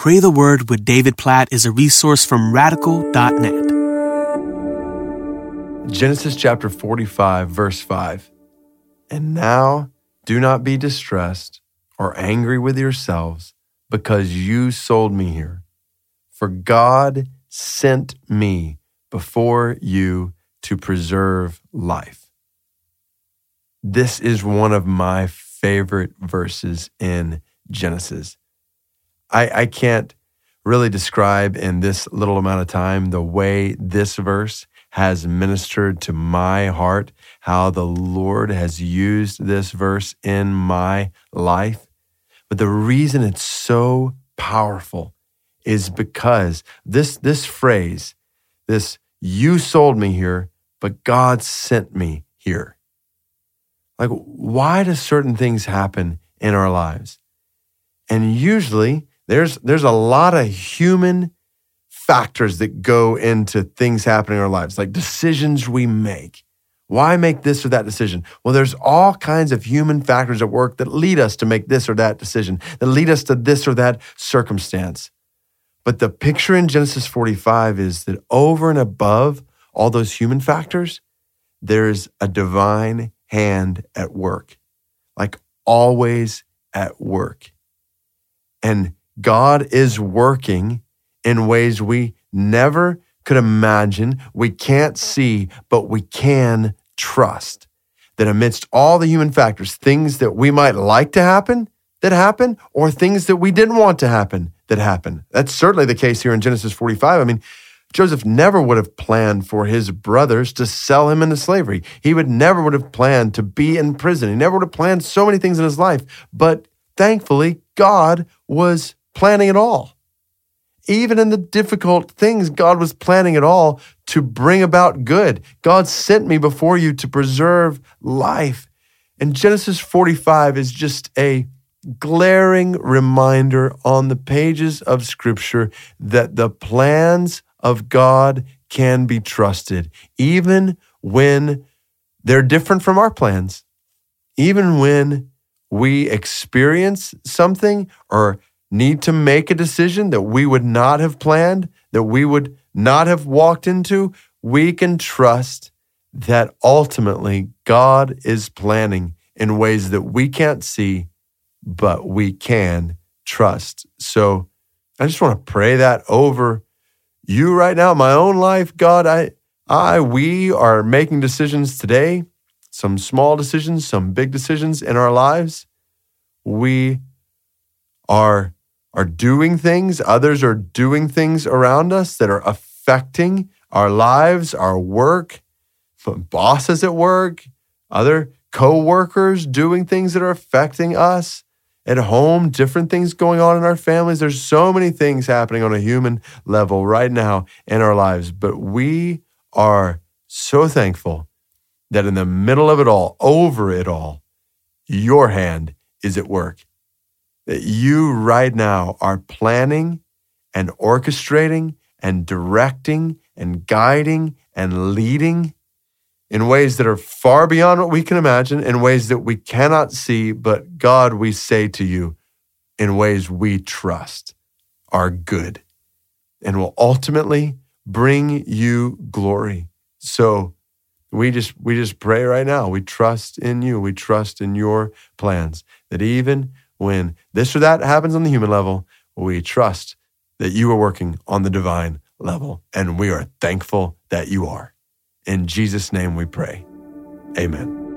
Pray the Word with David Platt is a resource from radical.net. Genesis chapter 45, verse 5. And now do not be distressed or angry with yourselves because you sold me here. For God sent me before you to preserve life. This is one of my favorite verses in Genesis. I, I can't really describe in this little amount of time the way this verse has ministered to my heart, how the Lord has used this verse in my life. But the reason it's so powerful is because this, this phrase, this you sold me here, but God sent me here. Like, why do certain things happen in our lives? And usually there's, there's a lot of human factors that go into things happening in our lives, like decisions we make. Why make this or that decision? Well, there's all kinds of human factors at work that lead us to make this or that decision, that lead us to this or that circumstance. But the picture in Genesis 45 is that over and above all those human factors, there's a divine hand at work, like always at work. And God is working in ways we never could imagine, we can't see, but we can trust. That amidst all the human factors, things that we might like to happen that happen, or things that we didn't want to happen that happen. That's certainly the case here in Genesis 45. I mean, Joseph never would have planned for his brothers to sell him into slavery. He would never would have planned to be in prison. He never would have planned so many things in his life. But thankfully, God was planning it all. Even in the difficult things, God was planning it all to bring about good. God sent me before you to preserve life. And Genesis 45 is just a glaring reminder on the pages of Scripture that the plans of God can be trusted, even when they're different from our plans, even when we experience something or need to make a decision that we would not have planned, that we would not have walked into, we can trust that ultimately God is planning in ways that we can't see, but we can trust. So I just want to pray that over you right now, my own life. God, I, I, we are making decisions today, some small decisions, some big decisions in our lives. We are are doing things, others are doing things around us that are affecting our lives, our work, bosses at work, other co-workers doing things that are affecting us at home, different things going on in our families. There's so many things happening on a human level right now in our lives, but we are so thankful that in the middle of it all, over it all, your hand is at work that you right now are planning and orchestrating and directing and guiding and leading in ways that are far beyond what we can imagine, in ways that we cannot see, but God, we say to you, in ways we trust are good and will ultimately bring you glory. So we just we just pray right now. We trust in you. We trust in your plans that even when this or that happens on the human level, we trust that you are working on the divine level, and we are thankful that you are. In Jesus' name we pray. Amen.